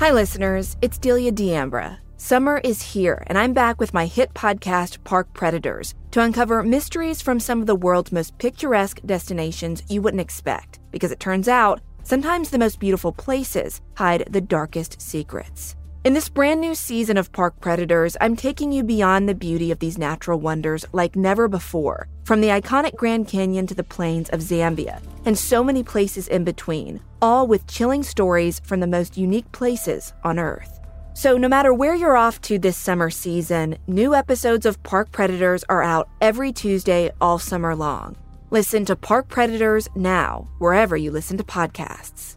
Hi, listeners. It's Delia D'Ambra. Summer is here, and I'm back with my hit podcast, Park Predators, to uncover mysteries from some of the world's most picturesque destinations you wouldn't expect. Because it turns out, sometimes the most beautiful places hide the darkest secrets. In this brand new season of Park Predators, I'm taking you beyond the beauty of these natural wonders like never before, from the iconic Grand Canyon to the plains of Zambia, and so many places in between, all with chilling stories from the most unique places on Earth. So, no matter where you're off to this summer season, new episodes of Park Predators are out every Tuesday all summer long. Listen to Park Predators now, wherever you listen to podcasts.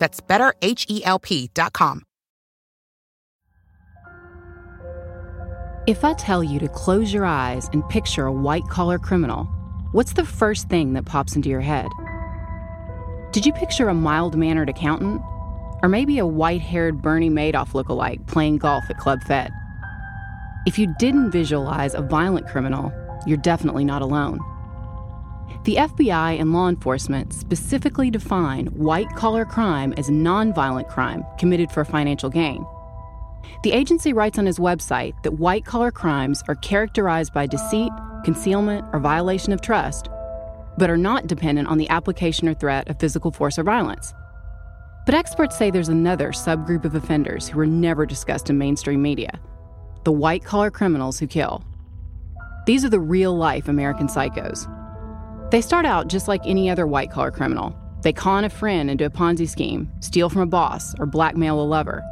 That's betterhelp.com. If I tell you to close your eyes and picture a white collar criminal, what's the first thing that pops into your head? Did you picture a mild mannered accountant? Or maybe a white haired Bernie Madoff lookalike playing golf at Club Fed? If you didn't visualize a violent criminal, you're definitely not alone. The FBI and law enforcement specifically define white collar crime as nonviolent crime committed for financial gain. The agency writes on his website that white collar crimes are characterized by deceit, concealment, or violation of trust, but are not dependent on the application or threat of physical force or violence. But experts say there's another subgroup of offenders who are never discussed in mainstream media the white collar criminals who kill. These are the real life American psychos. They start out just like any other white collar criminal. They con a friend into a Ponzi scheme, steal from a boss, or blackmail a lover.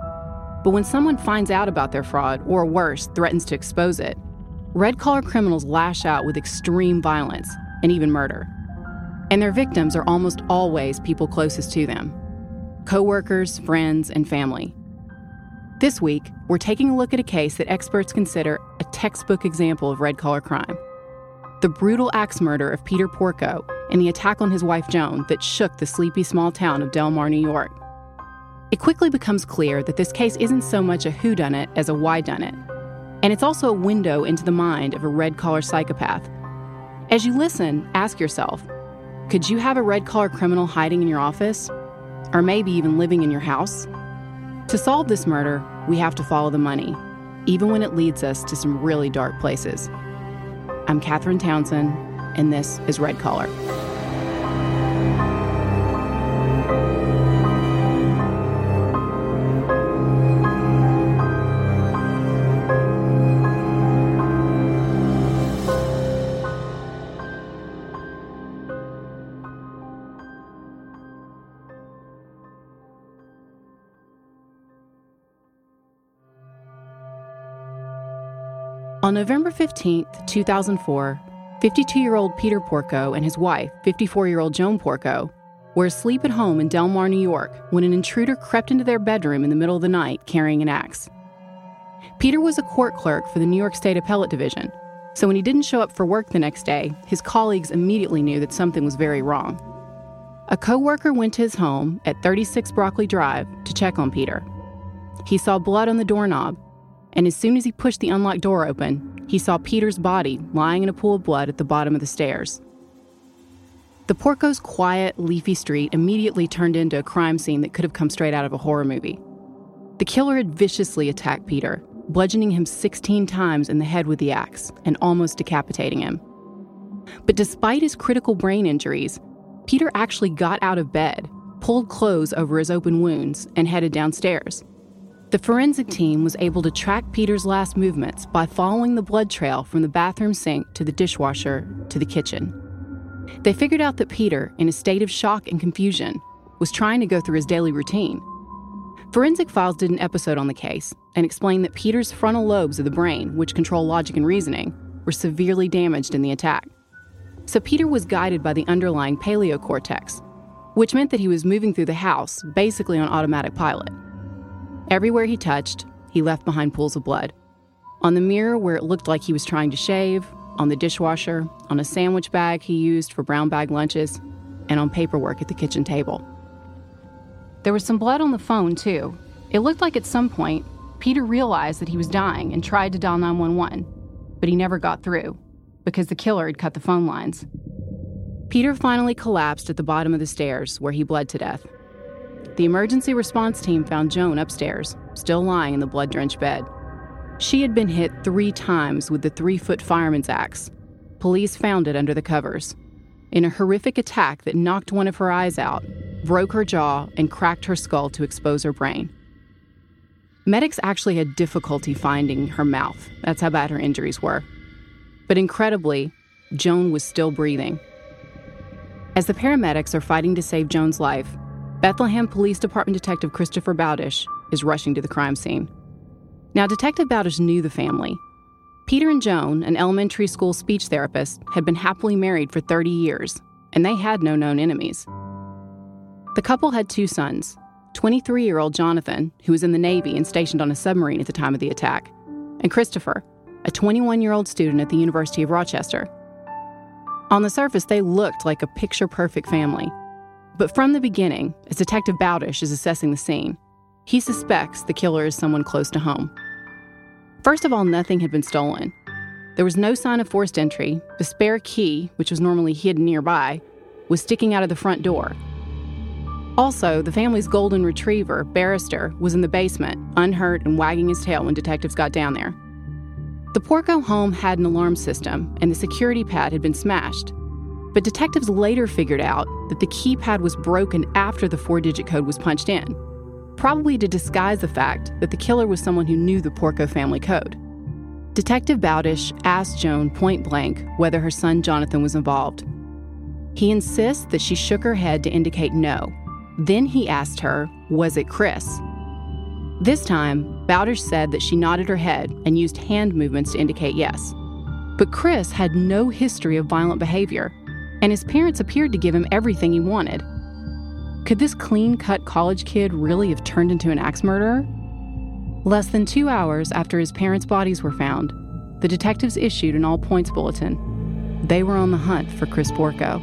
But when someone finds out about their fraud, or worse, threatens to expose it, red collar criminals lash out with extreme violence and even murder. And their victims are almost always people closest to them coworkers, friends, and family. This week, we're taking a look at a case that experts consider a textbook example of red collar crime the brutal axe murder of Peter Porco and the attack on his wife Joan that shook the sleepy small town of Delmar, New York. It quickly becomes clear that this case isn't so much a whodunit as a why done it, and it's also a window into the mind of a red collar psychopath. As you listen, ask yourself could you have a red collar criminal hiding in your office? Or maybe even living in your house? To solve this murder, we have to follow the money, even when it leads us to some really dark places. I'm Katherine Townsend, and this is Red Collar. On November 15, 2004, 52 year old Peter Porco and his wife, 54 year old Joan Porco, were asleep at home in Delmar, New York, when an intruder crept into their bedroom in the middle of the night carrying an axe. Peter was a court clerk for the New York State Appellate Division, so when he didn't show up for work the next day, his colleagues immediately knew that something was very wrong. A coworker went to his home at 36 Brockley Drive to check on Peter. He saw blood on the doorknob and as soon as he pushed the unlocked door open, he saw Peter's body lying in a pool of blood at the bottom of the stairs. The Porco's quiet, leafy street immediately turned into a crime scene that could have come straight out of a horror movie. The killer had viciously attacked Peter, bludgeoning him 16 times in the head with the axe and almost decapitating him. But despite his critical brain injuries, Peter actually got out of bed, pulled clothes over his open wounds, and headed downstairs. The forensic team was able to track Peter's last movements by following the blood trail from the bathroom sink to the dishwasher to the kitchen. They figured out that Peter, in a state of shock and confusion, was trying to go through his daily routine. Forensic Files did an episode on the case and explained that Peter's frontal lobes of the brain, which control logic and reasoning, were severely damaged in the attack. So Peter was guided by the underlying paleocortex, which meant that he was moving through the house basically on automatic pilot. Everywhere he touched, he left behind pools of blood. On the mirror where it looked like he was trying to shave, on the dishwasher, on a sandwich bag he used for brown bag lunches, and on paperwork at the kitchen table. There was some blood on the phone, too. It looked like at some point, Peter realized that he was dying and tried to dial 911, but he never got through because the killer had cut the phone lines. Peter finally collapsed at the bottom of the stairs where he bled to death. The emergency response team found Joan upstairs, still lying in the blood drenched bed. She had been hit three times with the three foot fireman's axe. Police found it under the covers. In a horrific attack that knocked one of her eyes out, broke her jaw, and cracked her skull to expose her brain. Medics actually had difficulty finding her mouth. That's how bad her injuries were. But incredibly, Joan was still breathing. As the paramedics are fighting to save Joan's life, Bethlehem Police Department Detective Christopher Bowdish is rushing to the crime scene. Now, Detective Bowdish knew the family. Peter and Joan, an elementary school speech therapist, had been happily married for 30 years, and they had no known enemies. The couple had two sons 23 year old Jonathan, who was in the Navy and stationed on a submarine at the time of the attack, and Christopher, a 21 year old student at the University of Rochester. On the surface, they looked like a picture perfect family. But from the beginning, as Detective Bowdish is assessing the scene, he suspects the killer is someone close to home. First of all, nothing had been stolen. There was no sign of forced entry. The spare key, which was normally hidden nearby, was sticking out of the front door. Also, the family's golden retriever, Barrister, was in the basement, unhurt and wagging his tail when detectives got down there. The Porco home had an alarm system, and the security pad had been smashed. But detectives later figured out that the keypad was broken after the four digit code was punched in, probably to disguise the fact that the killer was someone who knew the Porco family code. Detective Bowdish asked Joan point blank whether her son Jonathan was involved. He insists that she shook her head to indicate no. Then he asked her, Was it Chris? This time, Bowdish said that she nodded her head and used hand movements to indicate yes. But Chris had no history of violent behavior, and his parents appeared to give him everything he wanted. Could this clean cut college kid really have turned into an axe murderer? Less than two hours after his parents' bodies were found, the detectives issued an all points bulletin. They were on the hunt for Chris Porco.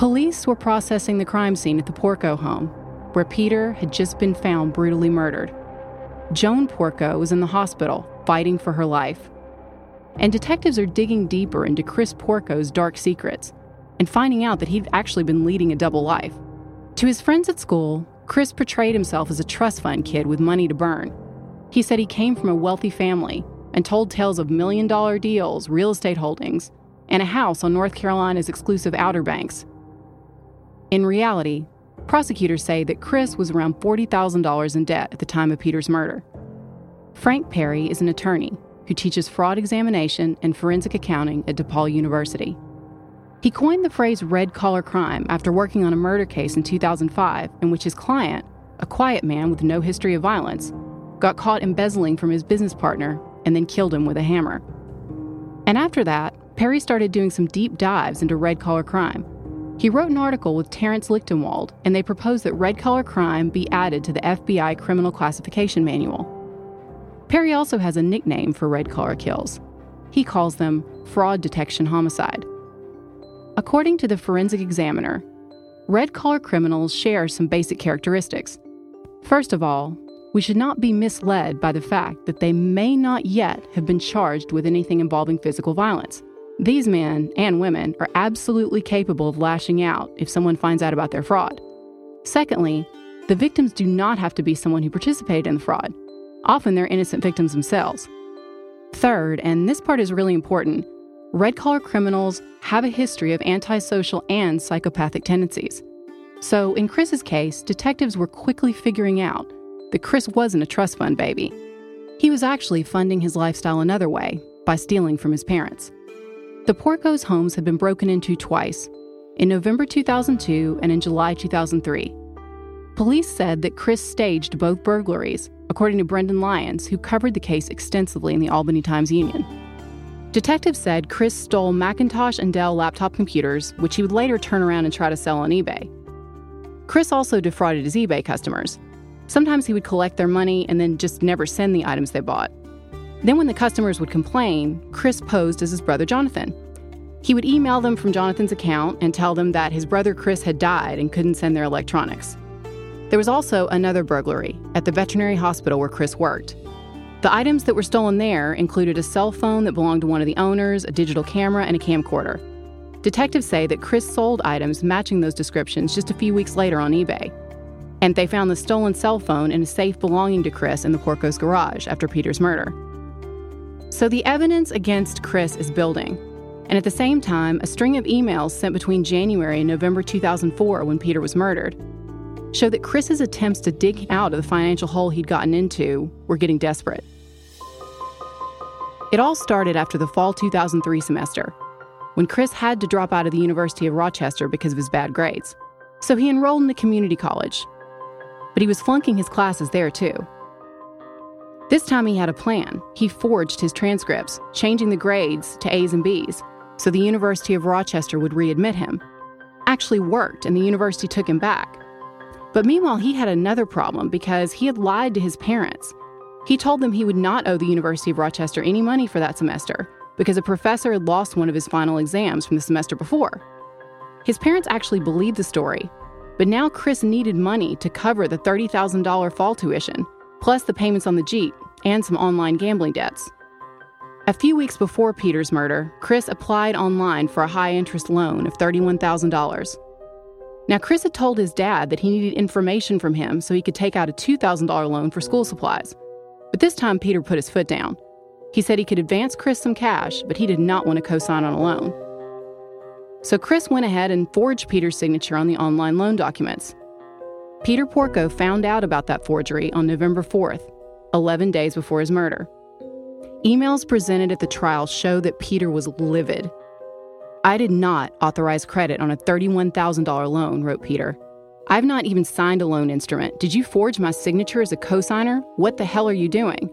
Police were processing the crime scene at the Porco home, where Peter had just been found brutally murdered. Joan Porco was in the hospital, fighting for her life. And detectives are digging deeper into Chris Porco's dark secrets and finding out that he'd actually been leading a double life. To his friends at school, Chris portrayed himself as a trust fund kid with money to burn. He said he came from a wealthy family and told tales of million dollar deals, real estate holdings, and a house on North Carolina's exclusive Outer Banks. In reality, Prosecutors say that Chris was around $40,000 in debt at the time of Peter's murder. Frank Perri is an attorney who teaches fraud examination and forensic accounting at DePaul University. He coined the phrase red collar crime after working on a murder case in 2005 in which his client, a quiet man with no history of violence, got caught embezzling from his business partner and then killed him with a hammer. And after that, Perri started doing some deep dives into red collar crime. He wrote an article with Terrence Lichtenwald, and they proposed that red collar crime be added to the FBI Criminal Classification Manual. Perri also has a nickname for red collar kills. He calls them fraud detection homicide. According to the forensic examiner, red collar criminals share some basic characteristics. First of all, we should not be misled by the fact that they may not yet have been charged with anything involving physical violence. These men and women are absolutely capable of lashing out if someone finds out about their fraud. Secondly, the victims do not have to be someone who participated in the fraud. Often they're innocent victims themselves. Third, and this part is really important, red collar criminals have a history of antisocial and psychopathic tendencies. So, in Chris's case, detectives were quickly figuring out that Chris wasn't a trust fund baby. He was actually funding his lifestyle another way by stealing from his parents. The Porcos' homes had been broken into twice in November 2002 and in July 2003. Police said that Chris staged both burglaries, according to Brendan Lyons, who covered the case extensively in the Albany Times Union. Detectives said Chris stole Macintosh and Dell laptop computers, which he would later turn around and try to sell on eBay. Chris also defrauded his eBay customers. Sometimes he would collect their money and then just never send the items they bought. Then, when the customers would complain, Chris posed as his brother Jonathan. He would email them from Jonathan's account and tell them that his brother Chris had died and couldn't send their electronics. There was also another burglary at the veterinary hospital where Chris worked. The items that were stolen there included a cell phone that belonged to one of the owners, a digital camera, and a camcorder. Detectives say that Chris sold items matching those descriptions just a few weeks later on eBay and they found the stolen cell phone in a safe belonging to Chris in the Porco's garage after Peter's murder. So the evidence against Chris is building. And at the same time, a string of emails sent between January and November 2004, when Peter was murdered, show that Chris's attempts to dig out of the financial hole he'd gotten into were getting desperate. It all started after the fall 2003 semester, when Chris had to drop out of the University of Rochester because of his bad grades. So he enrolled in a community college but he was flunking his classes there too. This time he had a plan. He forged his transcripts, changing the grades to A's and B's, so the University of Rochester would readmit him. Actually worked, and the university took him back. But meanwhile, he had another problem because he had lied to his parents. He told them he would not owe the University of Rochester any money for that semester because a professor had lost one of his final exams from the semester before. His parents actually believed the story but now Chris needed money to cover the $30,000 fall tuition, plus the payments on the Jeep and some online gambling debts. A few weeks before Peter's murder, Chris applied online for a high interest loan of $31,000. Now, Chris had told his dad that he needed information from him so he could take out a $2,000 loan for school supplies. But this time, Peter put his foot down. He said he could advance Chris some cash, but he did not want to co sign on a loan. So Chris went ahead and forged Peter's signature on the online loan documents. Peter Porco found out about that forgery on November 4th, 11 days before his murder. Emails presented at the trial show that Peter was livid. I did not authorize credit on a $31,000 loan, wrote Peter. I've not even signed a loan instrument. Did you forge my signature as a cosigner? What the hell are you doing?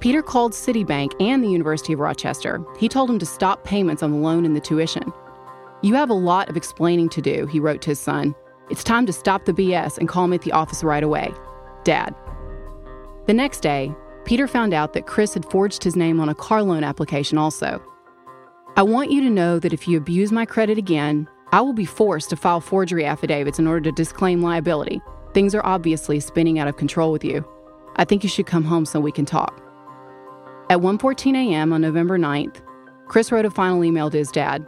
Peter called Citibank and the University of Rochester. He told them to stop payments on the loan and the tuition. You have a lot of explaining to do, he wrote to his son. It's time to stop the BS and call me at the office right away. Dad. The next day, Peter found out that Chris had forged his name on a car loan application also. I want you to know that if you abuse my credit again, I will be forced to file forgery affidavits in order to disclaim liability. Things are obviously spinning out of control with you. I think you should come home so we can talk. At 1:14 a.m. on November 9th, Chris wrote a final email to his dad.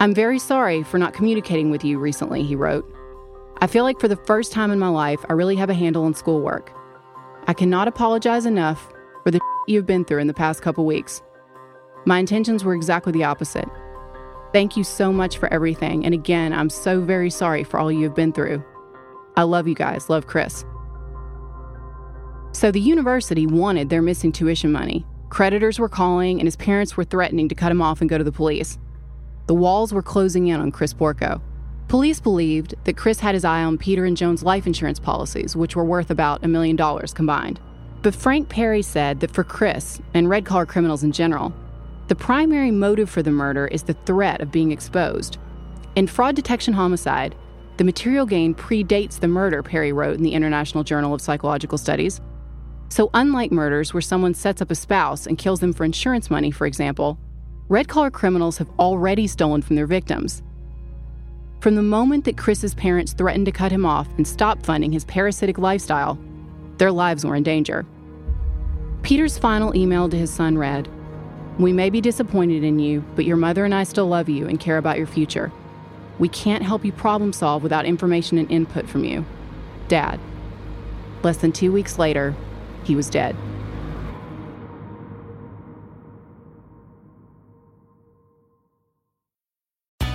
I'm very sorry for not communicating with you recently, he wrote. I feel like for the first time in my life, I really have a handle on schoolwork. I cannot apologize enough for the you've been through in the past couple weeks. My intentions were exactly the opposite. Thank you so much for everything, and again, I'm so very sorry for all you have been through. I love you guys. Love Chris. So the university wanted their missing tuition money. Creditors were calling, and his parents were threatening to cut him off and go to the police. The walls were closing in on Chris Porco. Police believed that Chris had his eye on Peter and Joan's life insurance policies, which were worth about a million dollars combined. But Frank Perri said that for Chris, and red collar criminals in general, the primary motive for the murder is the threat of being exposed. In fraud detection homicide, the material gain predates the murder, Perri wrote in the International Journal of Psychological Studies. So, unlike murders where someone sets up a spouse and kills them for insurance money, for example, red collar criminals have already stolen from their victims. From the moment that Chris's parents threatened to cut him off and stop funding his parasitic lifestyle, their lives were in danger. Peter's final email to his son read We may be disappointed in you, but your mother and I still love you and care about your future. We can't help you problem solve without information and input from you. Dad. Less than two weeks later, he was dead.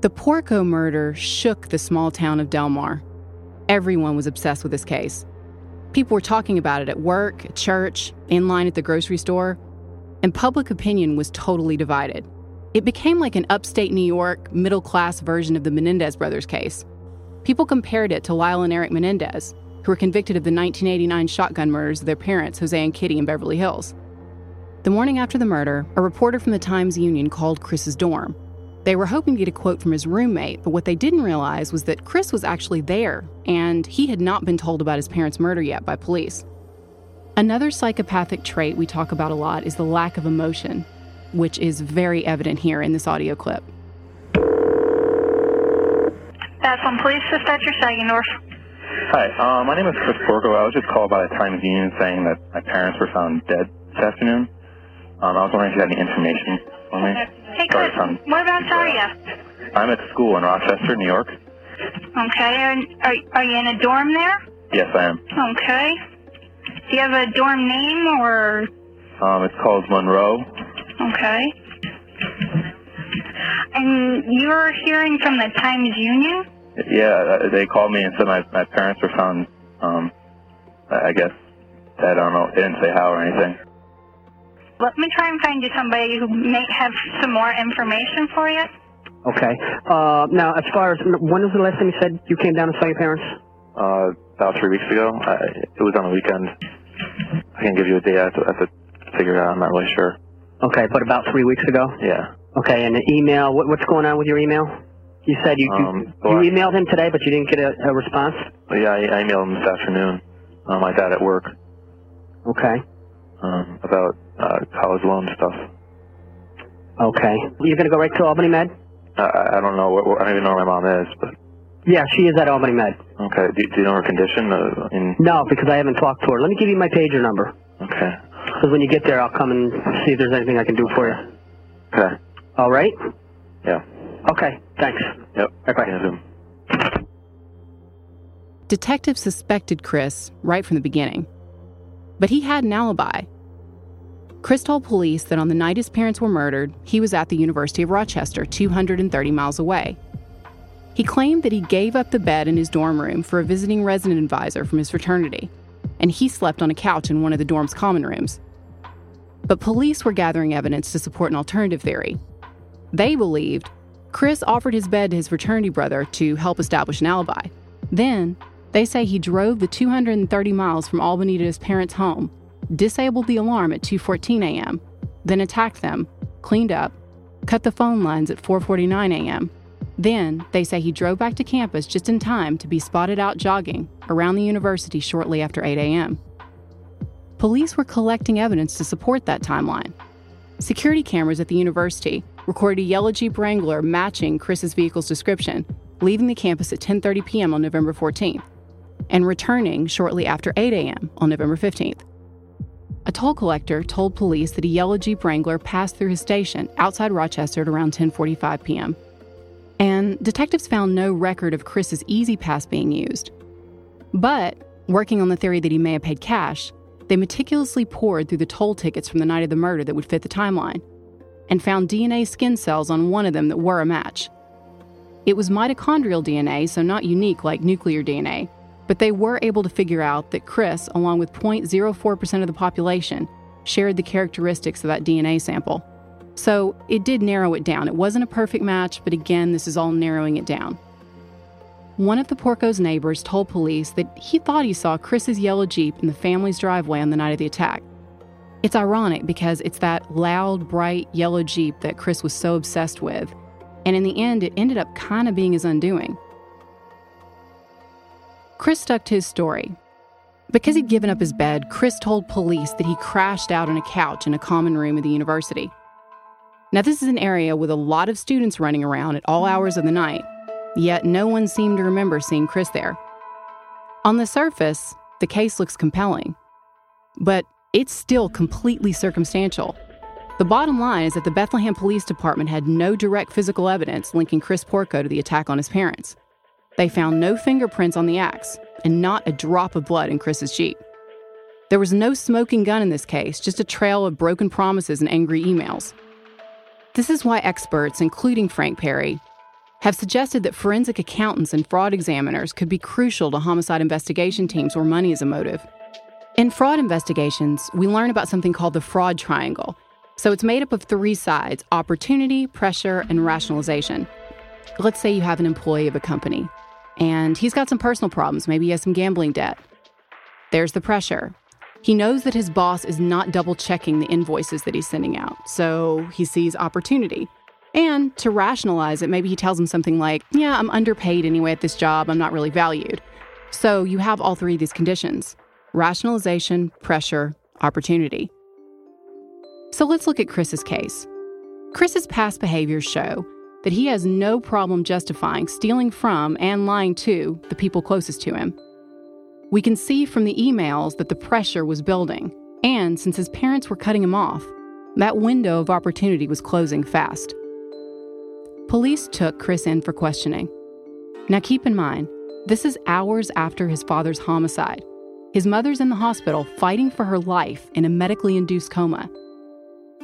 The Porco murder shook the small town of Delmar. Everyone was obsessed with this case. People were talking about it at work, at church, in line at the grocery store, and public opinion was totally divided. It became like an upstate New York, middle class version of the Menendez brothers case. People compared it to Lyle and Eric Menendez, who were convicted of the 1989 shotgun murders of their parents, Jose and Kitty, in Beverly Hills. The morning after the murder, a reporter from the Times Union called Chris's dorm. They were hoping to get a quote from his roommate, but what they didn't realize was that Chris was actually there, and he had not been told about his parents' murder yet by police. Another psychopathic trait we talk about a lot is the lack of emotion, which is very evident here in this audio clip. That's on police dispatcher Sagendorf. Hi, uh, my name is Chris Porco. I was just called by the Times Union saying that my parents were found dead this afternoon. Um, I was wondering if you had any information for me. Hey, Chris, whereabouts are you? I'm at school in Rochester, New York. Okay, and are, are you in a dorm there? Yes, I am. Okay. Do you have a dorm name or? Um, it's called Monroe. Okay. And you're hearing from the Times Union? Yeah, uh, they called me and said my, my parents were found, um, I I guess, I don't know, they didn't say how or anything. Let me try and find you somebody who may have some more information for you. Okay. Uh, now, as far as when was the last time you said you came down to saw your parents? Uh, about three weeks ago. I, it was on a weekend. I can give you a day. I have to, I have to figure it out. I'm not really sure. Okay, but about three weeks ago. Yeah. Okay, and the email. What, what's going on with your email? You said you Um, you, you emailed him today, but you didn't get a, a response. Yeah, I, I emailed him this afternoon. Uh, my dad at work. Okay. Um, about uh, college loan stuff. Okay. You're gonna go right to Albany Med? I- I, I don't know. What, what, I don't even know where my mom is. But Yeah, she is at Albany Med. okay. Do, do you know her condition? Uh, in No, because I haven't talked to her. Let me give you my pager number. okay. Because when you get there, I'll come and see if there's anything I can do for you. Okay. All right. Yeah. Okay. Thanks. Yep. Bye bye. Detectives suspected Chris right from the beginning, but he had an alibi. Chris told police that on the night his parents were murdered, he was at the University of Rochester, 230 miles away. He claimed that he gave up the bed in his dorm room for a visiting resident advisor from his fraternity, and he slept on a couch in one of the dorm's common rooms. But police were gathering evidence to support an alternative theory. They believed Chris offered his bed to his fraternity brother to help establish an alibi. Then, they say he drove the 230 miles from Albany to his parents' home, disabled the alarm at 2:14 a.m., then attacked them, cleaned up, cut the phone lines at 4:49 a.m. Then, they say he drove back to campus just in time to be spotted out jogging around the university shortly after 8 a.m. Police were collecting evidence to support that timeline. Security cameras at the university recorded a yellow Jeep Wrangler matching Chris's vehicle's description, leaving the campus at 10:30 p.m. on November 14th and returning shortly after 8 a.m. on November 15th. A toll collector told police that a yellow Jeep Wrangler passed through his station outside Rochester at around 10:45 p.m. And detectives found no record of Chris's E-ZPass being used. But, working on the theory that he may have paid cash, they meticulously poured through the toll tickets from the night of the murder that would fit the timeline and found DNA skin cells on one of them that were a match. It was mitochondrial DNA, so not unique like nuclear DNA, but they were able to figure out that Chris, along with 0.04% of the population, shared the characteristics of that DNA sample. So it did narrow it down. It wasn't a perfect match, but again, this is all narrowing it down. One of the Porco's neighbors told police that he thought he saw Chris's yellow Jeep in the family's driveway on the night of the attack. It's ironic because it's that loud, bright yellow Jeep that Chris was so obsessed with, and in the end, it ended up kind of being his undoing. Chris stuck to his story. Because he'd given up his bed, Chris told police that he crashed out on a couch in a common room of the university. Now, this is an area with a lot of students running around at all hours of the night, yet no one seemed to remember seeing Chris there. On the surface, the case looks compelling, but it's still completely circumstantial. The bottom line is that the Bethlehem Police Department had no direct physical evidence linking Chris Porco to the attack on his parents. They found no fingerprints on the axe and not a drop of blood in Chris's Jeep. There was no smoking gun in this case, just a trail of broken promises and angry emails. This is why experts, including Frank Perri, have suggested that forensic accountants and fraud examiners could be crucial to homicide investigation teams where money is a motive. In fraud investigations, we learn about something called the fraud triangle. So it's made up of three sides opportunity, pressure, and rationalization. Let's say you have an employee of a company and he's got some personal problems. Maybe he has some gambling debt. There's the pressure. He knows that his boss is not double checking the invoices that he's sending out, so he sees opportunity. And to rationalize it, maybe he tells him something like, Yeah, I'm underpaid anyway at this job, I'm not really valued. So you have all three of these conditions rationalization, pressure, opportunity. So let's look at Chris's case. Chris's past behaviors show that he has no problem justifying stealing from and lying to the people closest to him. We can see from the emails that the pressure was building, and since his parents were cutting him off, that window of opportunity was closing fast. Police took Chris in for questioning. Now keep in mind, this is hours after his father's homicide. His mother's in the hospital fighting for her life in a medically induced coma.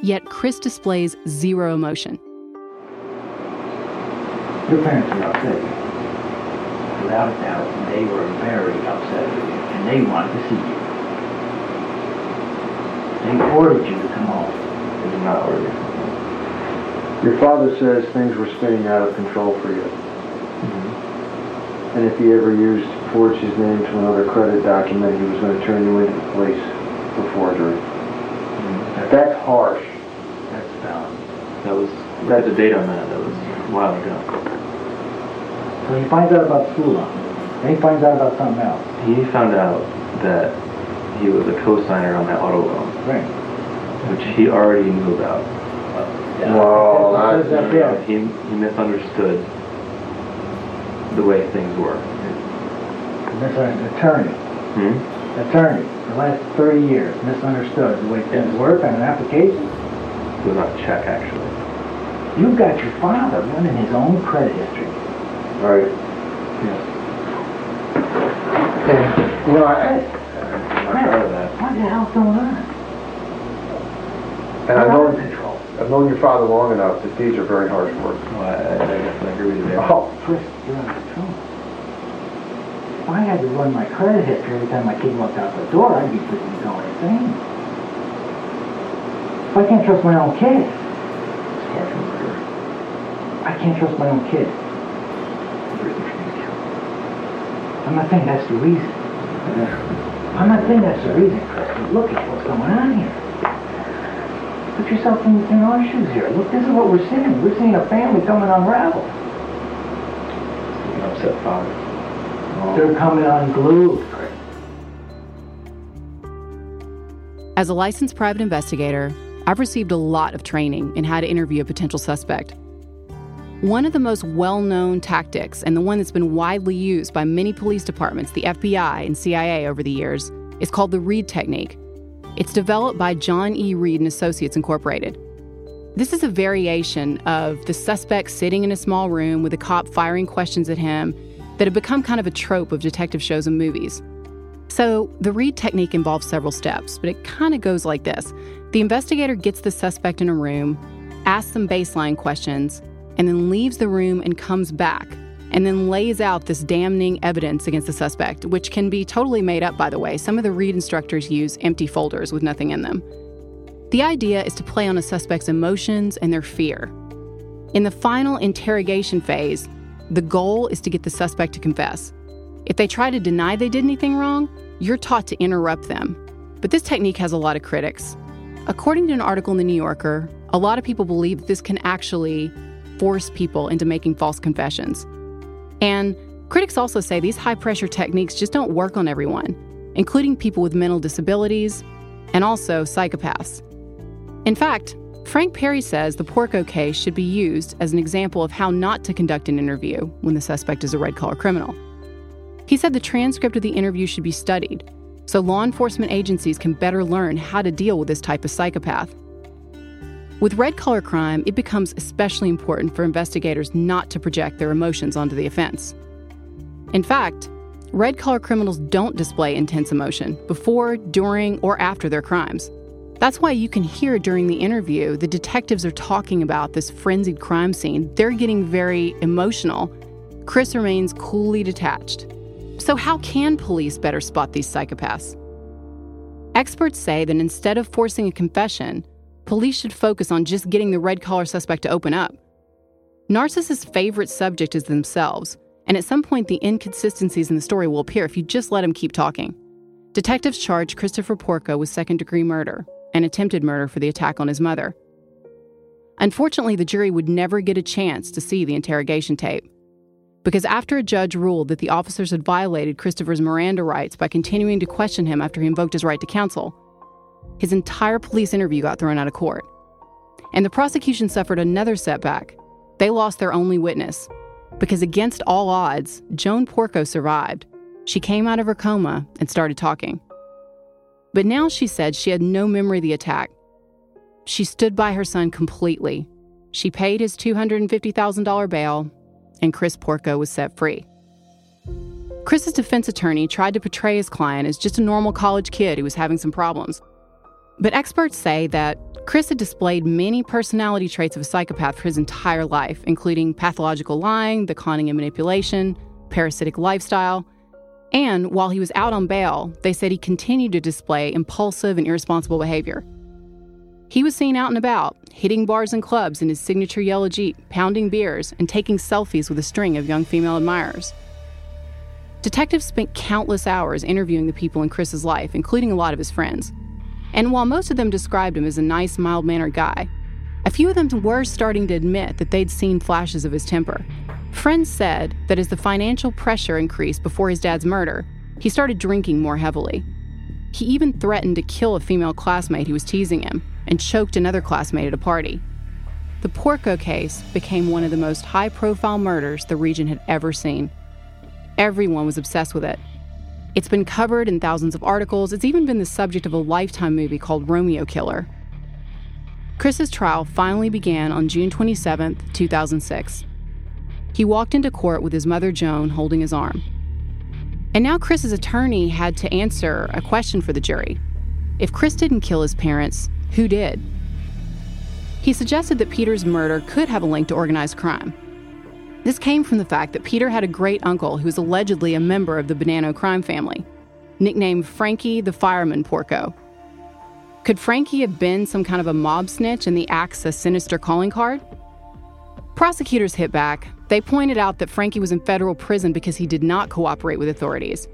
Yet Chris displays zero emotion. Your parents were upset. Without a doubt, they were very upset with you, and they wanted to see you. They ordered you to come home. They did not order you. Your father says things were spinning out of control for you. Mm-hmm. And if he ever used forged his name to another credit document, he was going to turn you into the police for forgery. Mm-hmm. That's harsh. That's um, That was, that's the date on that, that was a while ago. So he finds out about school loan. Then he finds out about something else. He found out that he was a co-signer on that auto loan. Right. Which he already knew about. Well, It says that there. He, he misunderstood the way things were. Misunderstood. Attorney. Hmm? Attorney. The last 30 years, misunderstood the way things work on an application. It was on a check, actually. You've got your father running his own credit history. Right. And, you know, I, that. what the hell's going on? And I've known, control. I've known your father long enough that these are very harsh words. Well, I, I guess I agree with you there. Oh, Chris, you're out of control. If I had to run my credit history every time my kid walked out the door, I'd be freaking going insane. If I can't trust my own kid, It's far from murder. I can't trust my own kid. I'm not saying that's the reason. I'm not saying that's the reason, Chris, but look at what's going on here. Put yourself in, in our shoes here. Look, this is what we're seeing. We're seeing a family coming unraveled. An upset father. They're coming unglued, Chris. As a licensed private investigator, I've received a lot of training in how to interview a potential suspect. One of the most well known tactics, and the one that's been widely used by many police departments, the FBI and CIA over the years, is called the Reid Technique. It's developed by John E. Reid and Associates Incorporated. This is a variation of the suspect sitting in a small room with a cop firing questions at him that have become kind of a trope of detective shows and movies. So, the Reid technique involves several steps, but it kind of goes like this The investigator gets the suspect in a room, asks some baseline questions, and then leaves the room and comes back, and then lays out this damning evidence against the suspect, which can be totally made up, by the way. Some of the Reid instructors use empty folders with nothing in them. The idea is to play on a suspect's emotions and their fear. In the final interrogation phase, the goal is to get the suspect to confess. If they try to deny they did anything wrong, you're taught to interrupt them. But this technique has a lot of critics. According to an article in The New Yorker, a lot of people believe this can actually force people into making false confessions. And critics also say these high pressure techniques just don't work on everyone, including people with mental disabilities and also psychopaths. In fact, Frank Perri says the Porco case should be used as an example of how not to conduct an interview when the suspect is a red collar criminal. He said the transcript of the interview should be studied so law enforcement agencies can better learn how to deal with this type of psychopath. With red collar crime, it becomes especially important for investigators not to project their emotions onto the offense. In fact, red collar criminals don't display intense emotion before, during, or after their crimes. That's why you can hear during the interview the detectives are talking about this frenzied crime scene. They're getting very emotional. Chris remains coolly detached. So, how can police better spot these psychopaths? Experts say that instead of forcing a confession, police should focus on just getting the red collar suspect to open up. Narcissists' favorite subject is themselves, and at some point, the inconsistencies in the story will appear if you just let him keep talking. Detectives charged Christopher Porco with second degree murder and attempted murder for the attack on his mother. Unfortunately, the jury would never get a chance to see the interrogation tape. Because after a judge ruled that the officers had violated Christopher's Miranda rights by continuing to question him after he invoked his right to counsel, his entire police interview got thrown out of court. And the prosecution suffered another setback. They lost their only witness. Because against all odds, Joan Porco survived. She came out of her coma and started talking. But now she said she had no memory of the attack. She stood by her son completely. She paid his $250,000 bail, and Chris Porco was set free. Chris's defense attorney tried to portray his client as just a normal college kid who was having some problems. But experts say that Chris had displayed many personality traits of a psychopath for his entire life, including pathological lying, the conning and manipulation, parasitic lifestyle, and while he was out on bail, they said he continued to display impulsive and irresponsible behavior. He was seen out and about, hitting bars and clubs in his signature yellow Jeep, pounding beers, and taking selfies with a string of young female admirers. Detectives spent countless hours interviewing the people in Chris's life, including a lot of his friends. And while most of them described him as a nice, mild mannered guy, a few of them were starting to admit that they'd seen flashes of his temper. Friends said that as the financial pressure increased before his dad's murder, he started drinking more heavily. He even threatened to kill a female classmate who was teasing him and choked another classmate at a party. The Porco case became one of the most high profile murders the region had ever seen. Everyone was obsessed with it. It's been covered in thousands of articles. It's even been the subject of a lifetime movie called Romeo Killer. Chris's trial finally began on June 27, 2006. He walked into court with his mother, Joan, holding his arm. And now Chris's attorney had to answer a question for the jury. If Chris didn't kill his parents, who did? He suggested that Peter's murder could have a link to organized crime. This came from the fact that Peter had a great uncle who was allegedly a member of the Bonanno crime family, nicknamed Frankie the Fireman Porco. Could Frankie have been some kind of a mob snitch and the axe a sinister calling card? Prosecutors hit back. They pointed out that Frankie was in federal prison because he did not cooperate with authorities.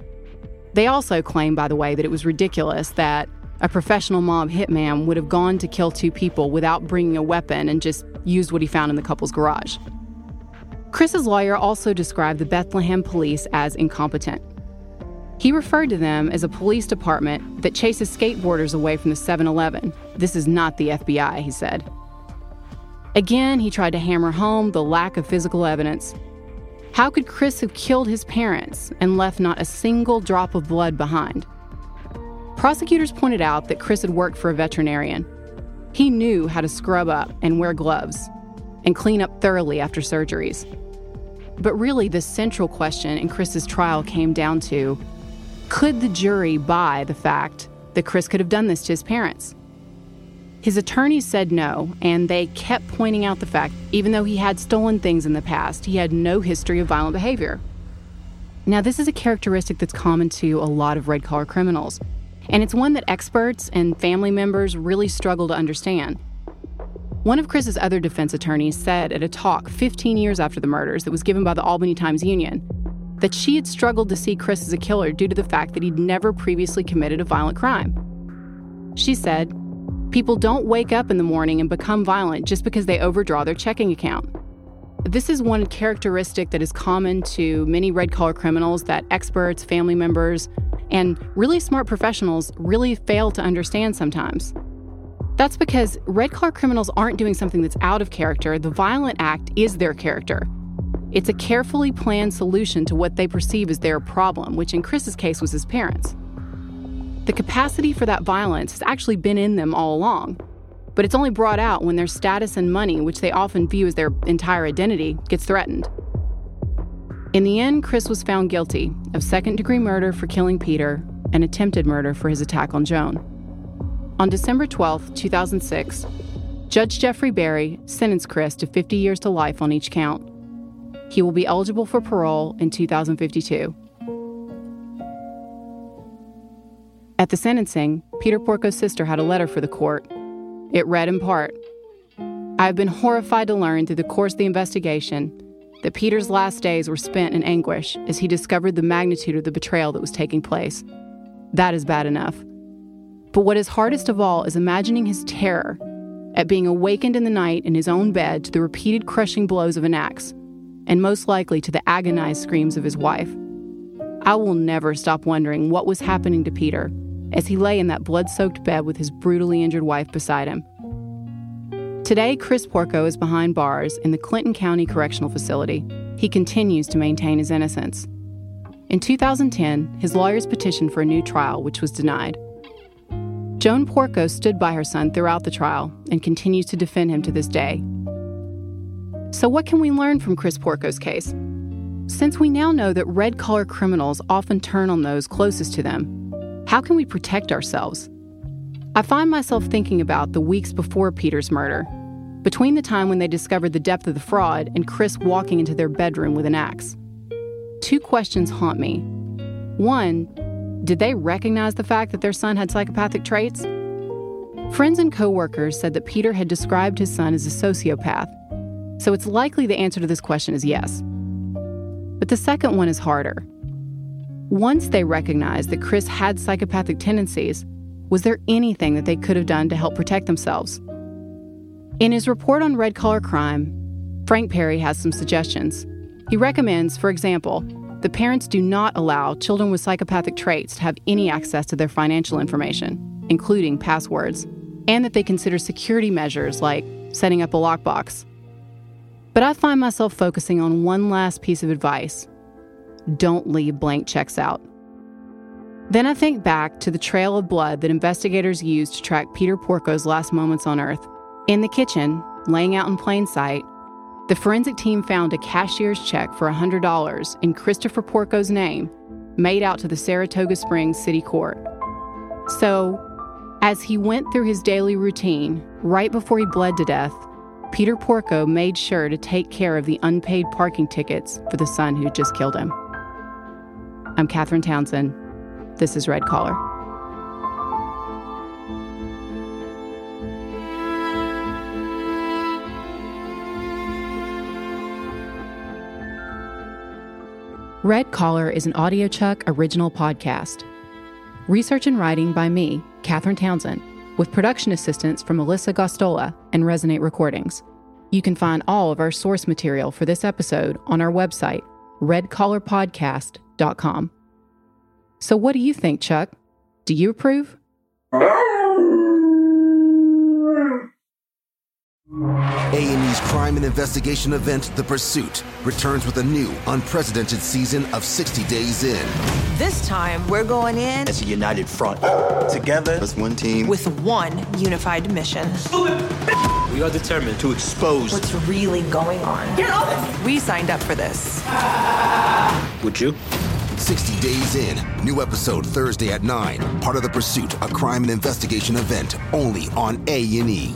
They also claimed, by the way, that it was ridiculous that a professional mob hitman would have gone to kill two people without bringing a weapon and just used what he found in the couple's garage. Chris's lawyer also described the Bethlehem police as incompetent. He referred to them as a police department that chases skateboarders away from the 7 Eleven. This is not the FBI, he said. Again, he tried to hammer home the lack of physical evidence. How could Chris have killed his parents and left not a single drop of blood behind? Prosecutors pointed out that Chris had worked for a veterinarian. He knew how to scrub up and wear gloves and clean up thoroughly after surgeries. But really, the central question in Chris's trial came down to could the jury buy the fact that Chris could have done this to his parents? His attorneys said no, and they kept pointing out the fact, even though he had stolen things in the past, he had no history of violent behavior. Now, this is a characteristic that's common to a lot of red collar criminals, and it's one that experts and family members really struggle to understand. One of Chris's other defense attorneys said at a talk 15 years after the murders that was given by the Albany Times Union that she had struggled to see Chris as a killer due to the fact that he'd never previously committed a violent crime. She said, People don't wake up in the morning and become violent just because they overdraw their checking account. This is one characteristic that is common to many red collar criminals that experts, family members, and really smart professionals really fail to understand sometimes. That's because red collar criminals aren't doing something that's out of character. The violent act is their character. It's a carefully planned solution to what they perceive as their problem, which in Chris's case was his parents. The capacity for that violence has actually been in them all along, but it's only brought out when their status and money, which they often view as their entire identity, gets threatened. In the end, Chris was found guilty of second degree murder for killing Peter and attempted murder for his attack on Joan. On December 12, 2006, Judge Jeffrey Berry sentenced Chris to 50 years to life on each count. He will be eligible for parole in 2052. At the sentencing, Peter Porco's sister had a letter for the court. It read in part I have been horrified to learn through the course of the investigation that Peter's last days were spent in anguish as he discovered the magnitude of the betrayal that was taking place. That is bad enough. But what is hardest of all is imagining his terror at being awakened in the night in his own bed to the repeated crushing blows of an axe, and most likely to the agonized screams of his wife. I will never stop wondering what was happening to Peter as he lay in that blood soaked bed with his brutally injured wife beside him. Today, Chris Porco is behind bars in the Clinton County Correctional Facility. He continues to maintain his innocence. In 2010, his lawyers petitioned for a new trial, which was denied. Joan Porco stood by her son throughout the trial and continues to defend him to this day. So, what can we learn from Chris Porco's case? Since we now know that red collar criminals often turn on those closest to them, how can we protect ourselves? I find myself thinking about the weeks before Peter's murder, between the time when they discovered the depth of the fraud and Chris walking into their bedroom with an axe. Two questions haunt me. One, did they recognize the fact that their son had psychopathic traits? Friends and coworkers said that Peter had described his son as a sociopath, so it's likely the answer to this question is yes. But the second one is harder. Once they recognized that Chris had psychopathic tendencies, was there anything that they could have done to help protect themselves? In his report on red collar crime, Frank Perri has some suggestions. He recommends, for example, the parents do not allow children with psychopathic traits to have any access to their financial information, including passwords, and that they consider security measures like setting up a lockbox. But I find myself focusing on one last piece of advice don't leave blank checks out. Then I think back to the trail of blood that investigators used to track Peter Porco's last moments on Earth. In the kitchen, laying out in plain sight, the forensic team found a cashier's check for $100 in Christopher Porco's name made out to the Saratoga Springs City Court. So, as he went through his daily routine, right before he bled to death, Peter Porco made sure to take care of the unpaid parking tickets for the son who just killed him. I'm Katherine Townsend. This is Red Collar. Red Collar is an AudioChuck original podcast. Research and writing by me, Katherine Townsend, with production assistance from Melissa Gostola and Resonate Recordings. You can find all of our source material for this episode on our website, redcollarpodcast.com. So, what do you think, Chuck? Do you approve? A&E's crime and investigation event, The Pursuit, returns with a new, unprecedented season of 60 Days In. This time, we're going in as a united front. Together as one team. with one unified mission. We are determined to expose. What's really going on? Get off! We signed up for this. Would you? 60 Days In. New episode Thursday at 9. Part of The Pursuit, a crime and investigation event, only on A&E.